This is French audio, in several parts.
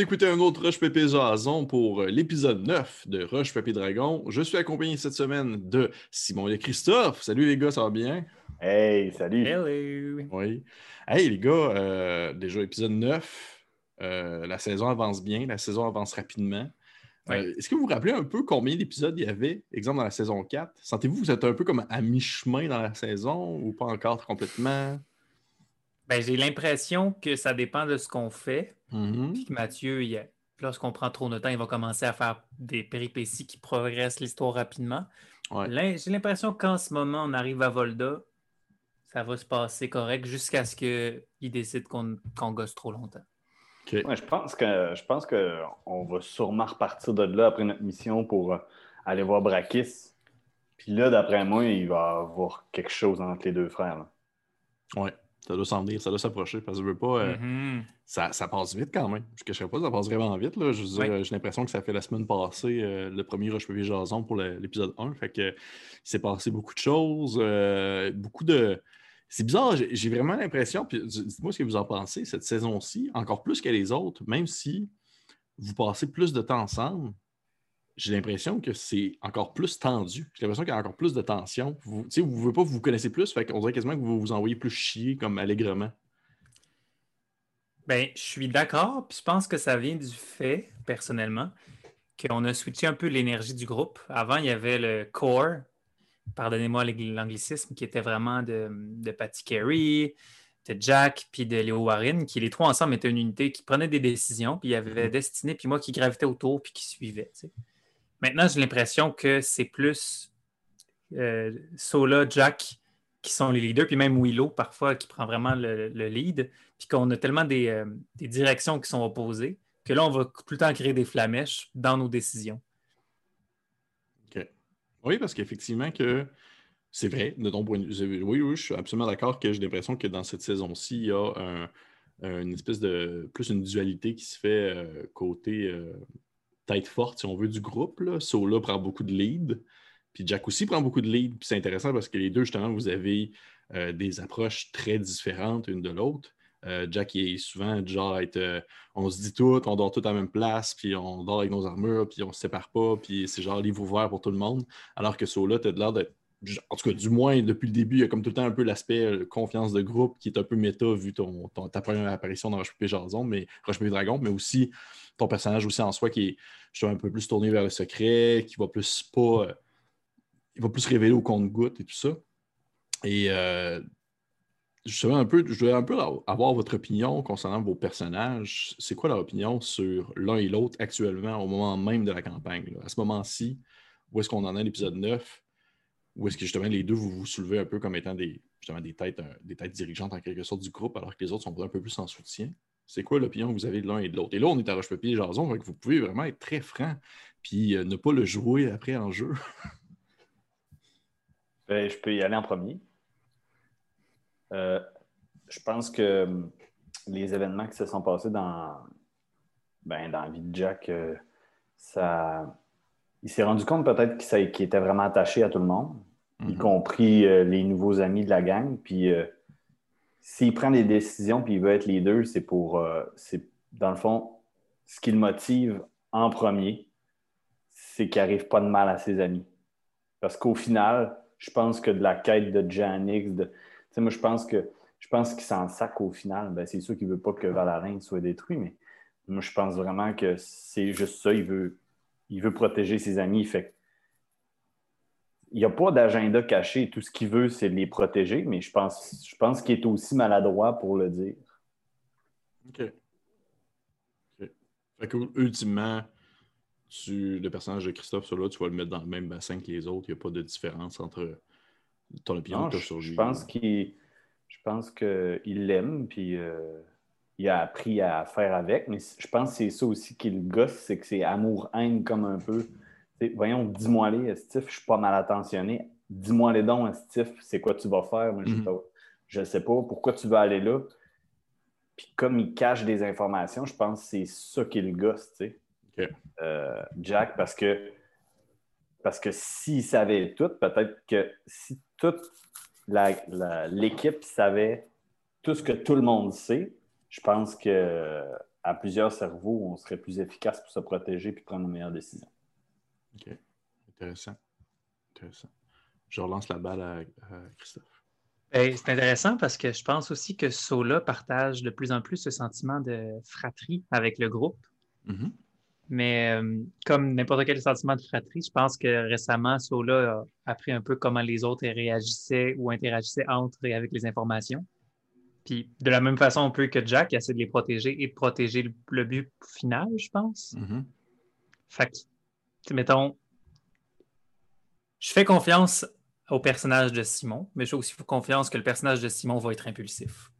vous écoutez un autre Roche Pépé Jason pour euh, l'épisode 9 de Roche Pépé Dragon. Je suis accompagné cette semaine de Simon et Christophe. Salut les gars, ça va bien? Hey, salut! Hello! Oui. Hey les gars, euh, déjà épisode 9, euh, la saison avance bien, la saison avance rapidement. Euh, Est-ce que vous vous rappelez un peu combien d'épisodes il y avait, exemple dans la saison 4? Sentez-vous que vous êtes un peu comme à mi-chemin dans la saison ou pas encore complètement? Ben, j'ai l'impression que ça dépend de ce qu'on fait. Mhm. Puis que Mathieu, il, lorsqu'on prend trop de temps, il va commencer à faire des péripéties qui progressent l'histoire rapidement. Ouais. J'ai l'impression qu'en ce moment, on arrive à Volda, ça va se passer correct jusqu'à ce qu'il décide qu'on qu'on gosse trop longtemps. Ouais, je pense que je pense qu'on va sûrement repartir de là après notre mission pour euh, aller voir Brakis. Puis là, d'après moi, il va y avoir quelque chose entre les deux frères. là. Ça doit s'en venir, ça doit s'approcher parce que je veux pas. euh, Mhm. ça, ça passe vite quand même. Je ne cacherai pas, ça passe vraiment vite. Là. Je euh, J'ai l'impression que ça fait la semaine passée euh, le premier Roche Papier Jason pour l'épisode 1. Fait que il s'est passé beaucoup de choses, euh, beaucoup de. C'est bizarre, j'ai vraiment l'impression, puis dites-moi ce que vous en pensez, cette saison-ci, encore plus que les autres, même si vous passez plus de temps ensemble, j'ai l'impression que c'est encore plus tendu. J'ai l'impression qu'il y a encore plus de tension. Vous ne vous, voulez pas vous vous connaissez plus, fait qu'on dirait quasiment que vous vous envoyez plus chier comme allègrement. Ben, je suis d'accord, puis je pense que ça vient du fait, personnellement, qu'on a switché un peu l'énergie du groupe. Avant, il y avait le core, pardonnez-moi l'ang- l'anglicisme, qui était vraiment de, de Patty Carey, de Jack, puis de Léo Warren, qui les trois ensemble étaient une unité qui prenait des décisions, puis il y avait Destiné, puis moi qui gravitais autour, puis qui suivait. tu sais. Maintenant, j'ai l'impression que c'est plus euh, Sola, Jack qui sont les leaders, puis même Willow parfois qui prend vraiment le, le lead, puis qu'on a tellement des, euh, des directions qui sont opposées que là, on va tout le temps créer des flamèches dans nos décisions. OK. Oui, parce qu'effectivement que c'est vrai, de. Oui, oui, je suis absolument d'accord que j'ai l'impression que dans cette saison-ci, il y a un- un- une espèce de plus une dualité qui se fait euh, côté tête forte, si on veut, du groupe. Là. Sola prend beaucoup de lead. Puis Jack aussi prend beaucoup de lead. Puis c'est intéressant parce que les deux, justement, vous avez euh, des approches très différentes une de l'autre. Euh, Jack est souvent du genre être euh, on se dit tout, on dort tout à la même place, puis on dort avec nos armures, puis on se sépare pas, puis c'est genre livre ouvert pour tout le monde. Alors que Sola, tu as l'air d'être. En tout cas, du moins, depuis le début, il y a comme tout le temps un peu l'aspect confiance de groupe qui est un peu méta vu ton, ta première apparition dans Roche Pépé Jason, mais Roche Dragon, mais aussi ton personnage aussi en soi qui est un peu plus tourné vers le secret, qui va plus pas. euh, il va plus révéler au compte-goutte et tout ça. Et euh, justement, un peu, je voudrais un peu avoir votre opinion concernant vos personnages. C'est quoi leur opinion sur l'un et l'autre actuellement, au moment même de la campagne? À ce moment-ci, où est-ce qu'on en est à l'épisode 9? Où est-ce que justement les deux, vous vous soulevez un peu comme étant des, justement, des, têtes, euh, des têtes dirigeantes en quelque sorte du groupe, alors que les autres sont un peu plus en soutien? C'est quoi l'opinion que vous avez de l'un et de l'autre? Et là, on est à Roche-Papier et Jason, donc vous pouvez vraiment être très franc, puis euh, ne pas le jouer après en jeu. Ben, je peux y aller en premier. Euh, je pense que hum, les événements qui se sont passés dans, ben, dans la vie de Jack, euh, ça, il s'est rendu compte peut-être qu'il était vraiment attaché à tout le monde, y Mhm. compris euh, les nouveaux amis de la gang. Puis euh, s'il prend des décisions puis il veut être leader, c'est pour, euh, c'est dans le fond, ce qui le motive en premier, c'est qu'il n'arrive pas de mal à ses amis. Parce qu'au final, je pense que de la quête de Janix, de... moi, je pense que je pense qu'il s'en sac au final. Ben, c'est sûr qu'il ne veut pas que Valarin soit détruit, mais moi, je pense vraiment que c'est juste ça. Il veut, il veut protéger ses amis. Fait il n'y a pas d'agenda caché. Tout ce qu'il veut, c'est de les protéger, mais je pense, je pense qu'il est aussi maladroit pour le dire. OK. Fait que, ultimement, tu, le personnage de Christophe, celui-là, tu vas le mettre dans le même bassin que les autres. Il n'y a pas de différence entre ton opinion Non, que tu as je, pense qu'il je pense qu'il l'aime, puis euh, il a appris à faire avec, mais je pense que c'est ça aussi qui le gosse, c'est que c'est amour-haine comme un peu. Voyons, dis-moi les, Steve, je suis pas mal attentionné. Dis-moi les dons, Steve, c'est quoi tu vas faire? Moi, je Mhm. ne sais pas. Pourquoi tu veux aller là? Puis comme il cache des informations, je pense que c'est ça qui le gosse, tu sais. Euh, Jack, parce que parce que s'il savait tout, peut-être que si toute l'équipe savait tout ce que tout le monde sait, je pense que à plusieurs cerveaux, on serait plus efficace pour se protéger et prendre une meilleure décision. OK. Intéressant. Intéressant. Je relance la balle à, Christophe. Ben, c'est intéressant parce que je pense aussi que Sola partage de plus en plus ce sentiment de fratrie avec le groupe. Mm-hmm. Mais euh, comme n'importe quel sentiment de fratrie, je pense que récemment, Sola a appris un peu comment les autres réagissaient ou interagissaient entre et avec les informations. Puis de la même façon, on peut que Jack essaie de les protéger et de protéger le, but final, je pense. Fait mettons, je fais confiance au personnage de Simon, mais j'ai aussi confiance que le personnage de Simon va être impulsif.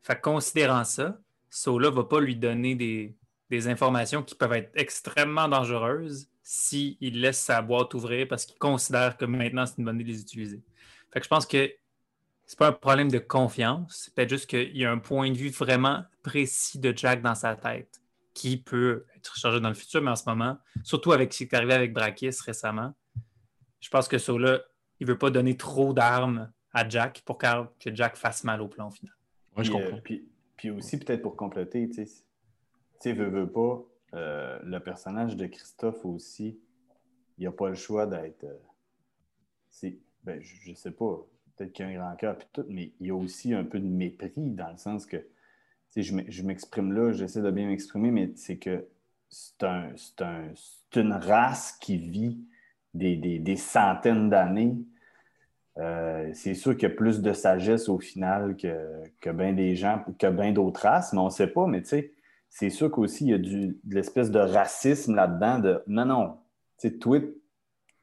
Fait que considérant ça, Sola va pas lui donner des, des informations qui peuvent être extrêmement dangereuses s'il laisse sa boîte ouvrir parce qu'il considère que maintenant c'est une bonne idée de les utiliser. Fait que je pense que c'est pas un problème de confiance, c'est peut-être juste qu'il y a un point de vue vraiment précis de Jack dans sa tête qui peut être changé dans le futur, mais en ce moment, surtout avec ce qui est arrivé avec Brakis récemment, je pense que Sola, il veut pas donner trop d'armes à Jack pour que Jack fasse mal au plan final. Oui, je comprends. puis, puis, aussi, peut-être pour compléter, tu sais, tu sais, veut, pas, euh, le personnage de Christophe aussi, il n'a pas le choix d'être. Euh, ben, je, ne sais pas, peut-être qu'il a un grand cœur et tout, mais il y a aussi un peu de mépris dans le sens que, je m'exprime là, j'essaie de bien m'exprimer, mais c'est que c'est un, une race qui vit des, centaines d'années. Euh, c'est sûr qu'il y a plus de sagesse au final que, que bien des gens, que bien d'autres races, mais on ne sait pas, mais tu sais, c'est sûr qu'aussi, il y a du, de l'espèce de racisme là-dedans de non, non, tu sais, toi,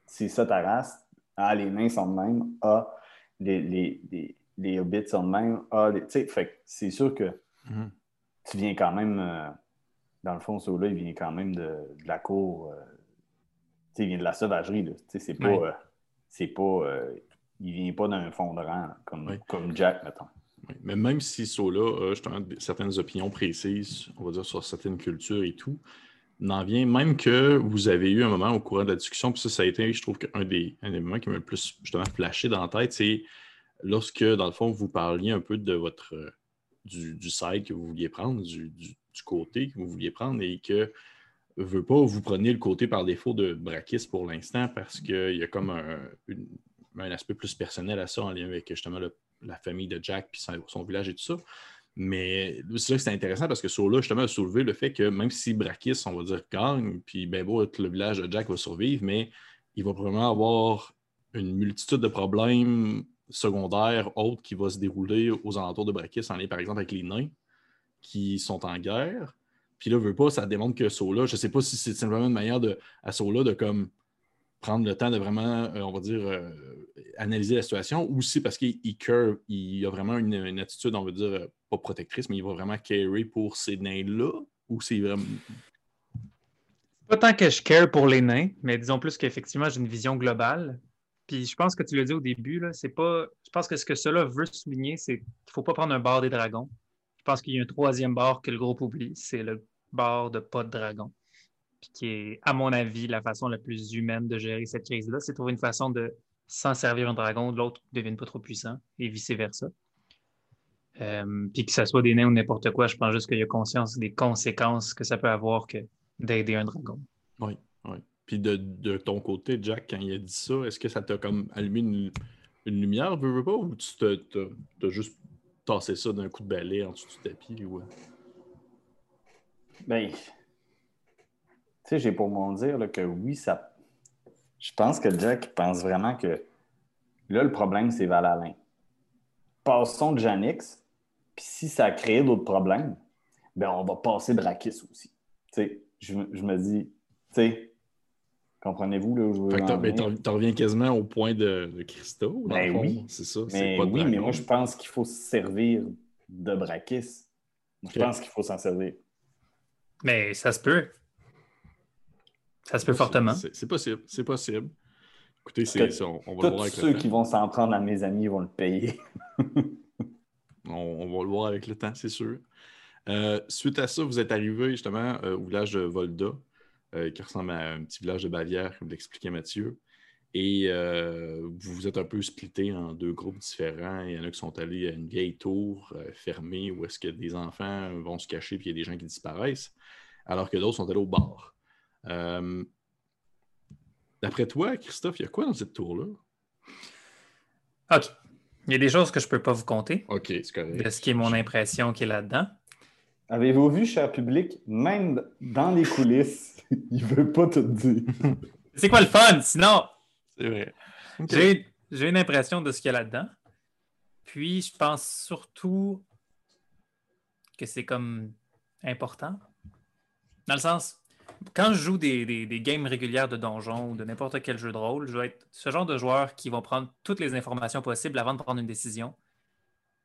c'est ça ta race. Ah, les nains sont de même. Ah, les, les, les, hobbits sont de même. Ah, tu sais, fait c'est sûr que mhm. tu viens quand même, euh, dans le fond, ce là il vient quand même de, la cour. Euh, tu sais, il vient de la sauvagerie, Tu sais, c'est pas. Euh, c'est pas il vient pas d'un fond de rang comme, comme Jack, mettons. Mais même si Sola a certaines opinions précises, on va dire, sur certaines cultures et tout, n'en vient même que vous avez eu un moment au courant de la discussion, puis ça, ça a été, je trouve, qu'un des, des moments qui m'a le plus justement flashé dans la tête, c'est lorsque, dans le fond, vous parliez un peu de votre du, du side que vous vouliez prendre, du, côté que vous vouliez prendre, et que veut pas vous prenez le côté par défaut de Brakis pour l'instant parce qu'il y a comme un, un, aspect plus personnel à ça en lien avec justement la famille de Jack puis son, village et tout ça. Mais c'est là que c'est intéressant parce que Sola, justement, a soulevé le fait que même si Brakis, on va dire, gagne, puis ben beau, le village de Jack va survivre, mais il va probablement avoir une multitude de problèmes secondaires autres qui vont se dérouler aux alentours de Brakis, en lien par exemple avec les nains qui sont en guerre. Puis là, veut pas, ça démontre que Sola, je sais pas si c'est simplement une manière de, à Sola de comme prendre le temps de vraiment, euh, on va dire, euh, analyser la situation, ou si parce qu'il il a vraiment une, attitude, on va dire, euh, pas protectrice, mais il va vraiment carry pour ces nains-là, ou c'est vraiment. Pas tant que je care pour les nains, mais disons plus qu'effectivement, j'ai une vision globale. Puis je pense que tu l'as dit au début, là, c'est pas. Je pense que ce que cela veut souligner, c'est qu'il ne faut pas prendre un bar des dragons. Je pense qu'il y a un troisième bar que le groupe oublie, c'est le bar de pas de dragon puis qui est, à mon avis, la façon la plus humaine de gérer cette crise-là, c'est trouver une façon de s'en servir un dragon, l'autre ne devienne pas trop puissant, et vice-versa. Euh, puis que ce soit des nains ou n'importe quoi, je pense juste qu'il y a conscience des conséquences que ça peut avoir que d'aider un dragon. Oui, oui. Puis de, ton côté, Jack, quand il a dit ça, est-ce que ça t'a comme allumé une, lumière, veux, pas, ou tu t'as juste tassé ça d'un coup de balai en dessous du tapis? Ou... Ben, tu sais, j'ai pour mon dire que oui, ça. Je pense que Jack pense vraiment que là, le problème, c'est Valalin. Passons de Janix, puis si ça a créé d'autres problèmes, ben on va passer Brakis aussi. Tu sais, je, me dis, tu sais, comprenez-vous là où je veux ben, Tu reviens quasiment au point de, de Christo. Ben oui. C'est ça. Mais, oui, mais moi, je pense qu'il faut se servir de Brakis. Je pense qu'il faut s'en servir. Mais ça se peut. Ça se peut fortement. C'est possible. C'est possible. Écoutez, c'est, on, on, va le voir avec ceux qui vont s'en prendre à mes amis vont le payer. on, va le voir avec le temps, c'est sûr. Euh, suite à ça, vous êtes arrivé justement euh, au village de Volda, euh, qui ressemble à un petit village de Bavière, comme l'expliquait Mathieu. Et euh, vous êtes un peu splitté en deux groupes différents. Il y en a qui sont allés à une vieille tour euh, fermée où est-ce que des enfants vont se cacher puis il y a des gens qui disparaissent, alors que d'autres sont allés au bar. D'après toi, Christophe, il y a quoi dans cette tour-là? OK. Il y a des choses que je ne peux pas vous compter. OK, c'est correct. De ce qui est mon impression qui est là-dedans. Avez-vous vu, cher public, même dans les coulisses, il ne veut pas te dire. C'est quoi le fun? Sinon, C'est vrai. J'ai j'ai une impression de ce qu'il y a là-dedans. Puis, je pense surtout que c'est comme important. Dans le sens, quand je joue des, des- des games régulières de donjon ou de n'importe quel jeu de rôle, je vais être ce genre de joueur qui va prendre toutes les informations possibles avant de prendre une décision.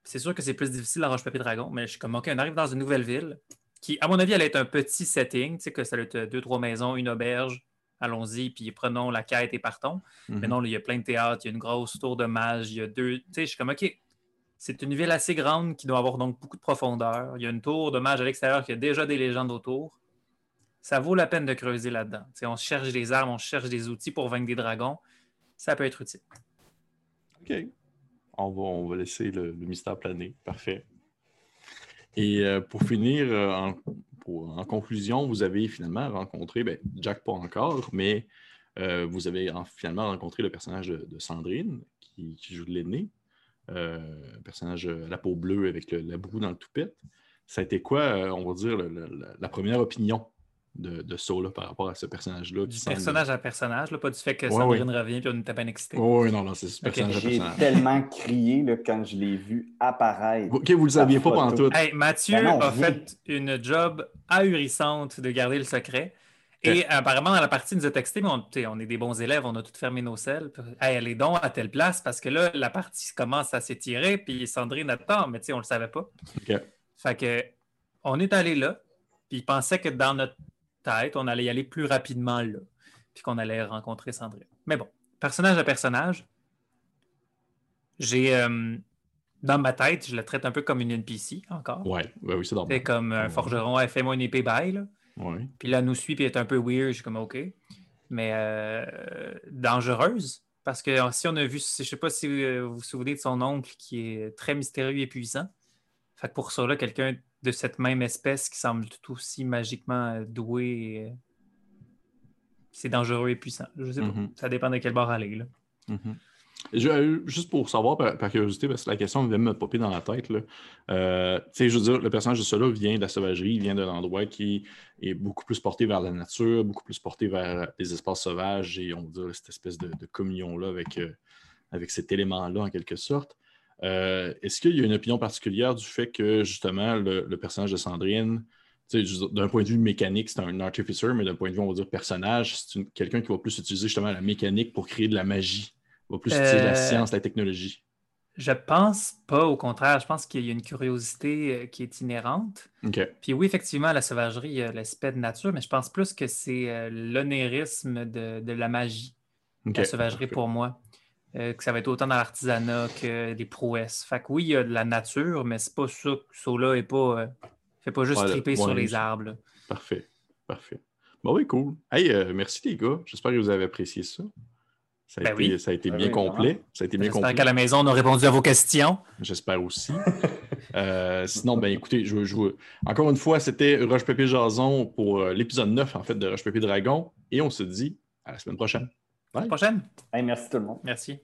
C'est sûr que c'est plus difficile à Roche-Papier-Dragon, mais je suis comme, OK, on arrive dans une nouvelle ville qui, à mon avis, allait être un petit setting, tu sais, que ça allait être deux, trois maisons, une auberge. Allons-y, puis prenons la quête et partons. Mhm. Mais non, là, il y a plein de théâtres, il y a une grosse tour de mage, il y a deux. Tu sais, je suis comme, OK, c'est une ville assez grande qui doit avoir donc beaucoup de profondeur. Il y a une tour de mage à l'extérieur qui a déjà des légendes autour. Ça vaut la peine de creuser là-dedans. Tu sais, on cherche des armes, on cherche des outils pour vaincre des dragons. Ça peut être utile. OK. On va, laisser le, mystère planer. Parfait. Et euh, pour finir, euh, en, conclusion, vous avez finalement rencontré, ben, Jack pas encore, mais euh, vous avez en- finalement rencontré le personnage de, Sandrine qui, joue de l'aîné, personnage à la peau bleue avec la broue dans le toupette. Ça a été quoi, on va dire, la première opinion? De, de Sola par rapport à ce personnage-là? Du semble- personnage à personnage, là, pas du fait que Ouais, Sandrine revient et on était bien excités. Oui, non, non, c'est ce Ok. personnage à J'ai tellement crié là, quand je l'ai vu apparaître. Ok, vous le saviez pas pendant tout. Hey, Mathieu Ben non, a oui. fait une job ahurissante de garder le secret. Et apparemment, dans la partie, il nous a texté, mais on, est des bons élèves, on a tout fermé nos selles. Hey, elle est donc à telle place parce que là, la partie commence à s'étirer, puis Sandrine attend, mais tu sais, on le savait pas. Ok. Fait que, on est allé là, puis il pensait que dans notre tête, on allait y aller plus rapidement là, puis qu'on allait rencontrer Sandrine. Mais bon, personnage à personnage, j'ai. euh, dans ma tête, je la traite un peu comme une NPC encore. Ouais, ouais, oui, c'est normal. C'est comme un forgeron, elle fait moi une épée bail, là. Ouais. Puis là, elle nous suit, puis elle est un peu weird. Je suis comme, OK. Mais euh, dangereuse. Parce que euh, si on a vu, je sais pas si euh, vous vous souvenez de son oncle qui est très mystérieux et puissant. Fait que pour ça, là, quelqu'un de cette même espèce qui semble tout aussi magiquement euh, doué, euh, c'est dangereux et puissant. Je sais pas. Mhm. Ça dépend de quel bord aller. Là. Mhm. Je- euh, juste pour savoir, par, par curiosité, parce que la question vient de me popper dans la tête. Là. Euh, tu sais, je veux dire, le personnage de cela vient de la sauvagerie, il vient d'un endroit qui est beaucoup plus porté vers la nature, beaucoup plus porté vers des espaces sauvages et on va dire cette espèce de, de communion-là avec, euh, avec cet élément-là en quelque sorte. Euh, Est-ce qu'il y a une opinion particulière du fait que justement le, le personnage de Sandrine, d'un point de vue mécanique, c'est un artificer, mais d'un point de vue, on va dire personnage, c'est quelqu'un qui va plus utiliser justement la mécanique pour créer de la magie, va plus utiliser la Euh, science, la technologie? Je pense pas, au contraire. Je pense qu'il y a une curiosité euh, qui est inhérente. Puis oui, effectivement, la sauvagerie, il y a l'aspect de nature, mais je pense plus que c'est l'onérisme de, de la magie, la sauvagerie pour moi. Euh, que ça va être autant dans l'artisanat que des prouesses. Fait que oui, il y a de la nature, mais c'est pas ça que Sola est pas. euh, fait pas juste Ouais, triper ouais, sur les je- arbres. là. Parfait. Parfait. Bon, oui, cool. Hey, euh, merci les gars. J'espère que vous avez apprécié ça. Ça a Ben été, oui. ça a été Ben bien oui, complet. Ça a été bien J'espère complet. qu'à la maison, on a répondu à vos questions. J'espère aussi. Euh, sinon, ben écoutez, je, je, encore une fois, c'était Roche Pépé Jason pour l'épisode 9 en fait de Roche Pépé Dragon. Et on se dit à la semaine prochaine. À la prochaine. Hey, merci tout le monde. Merci.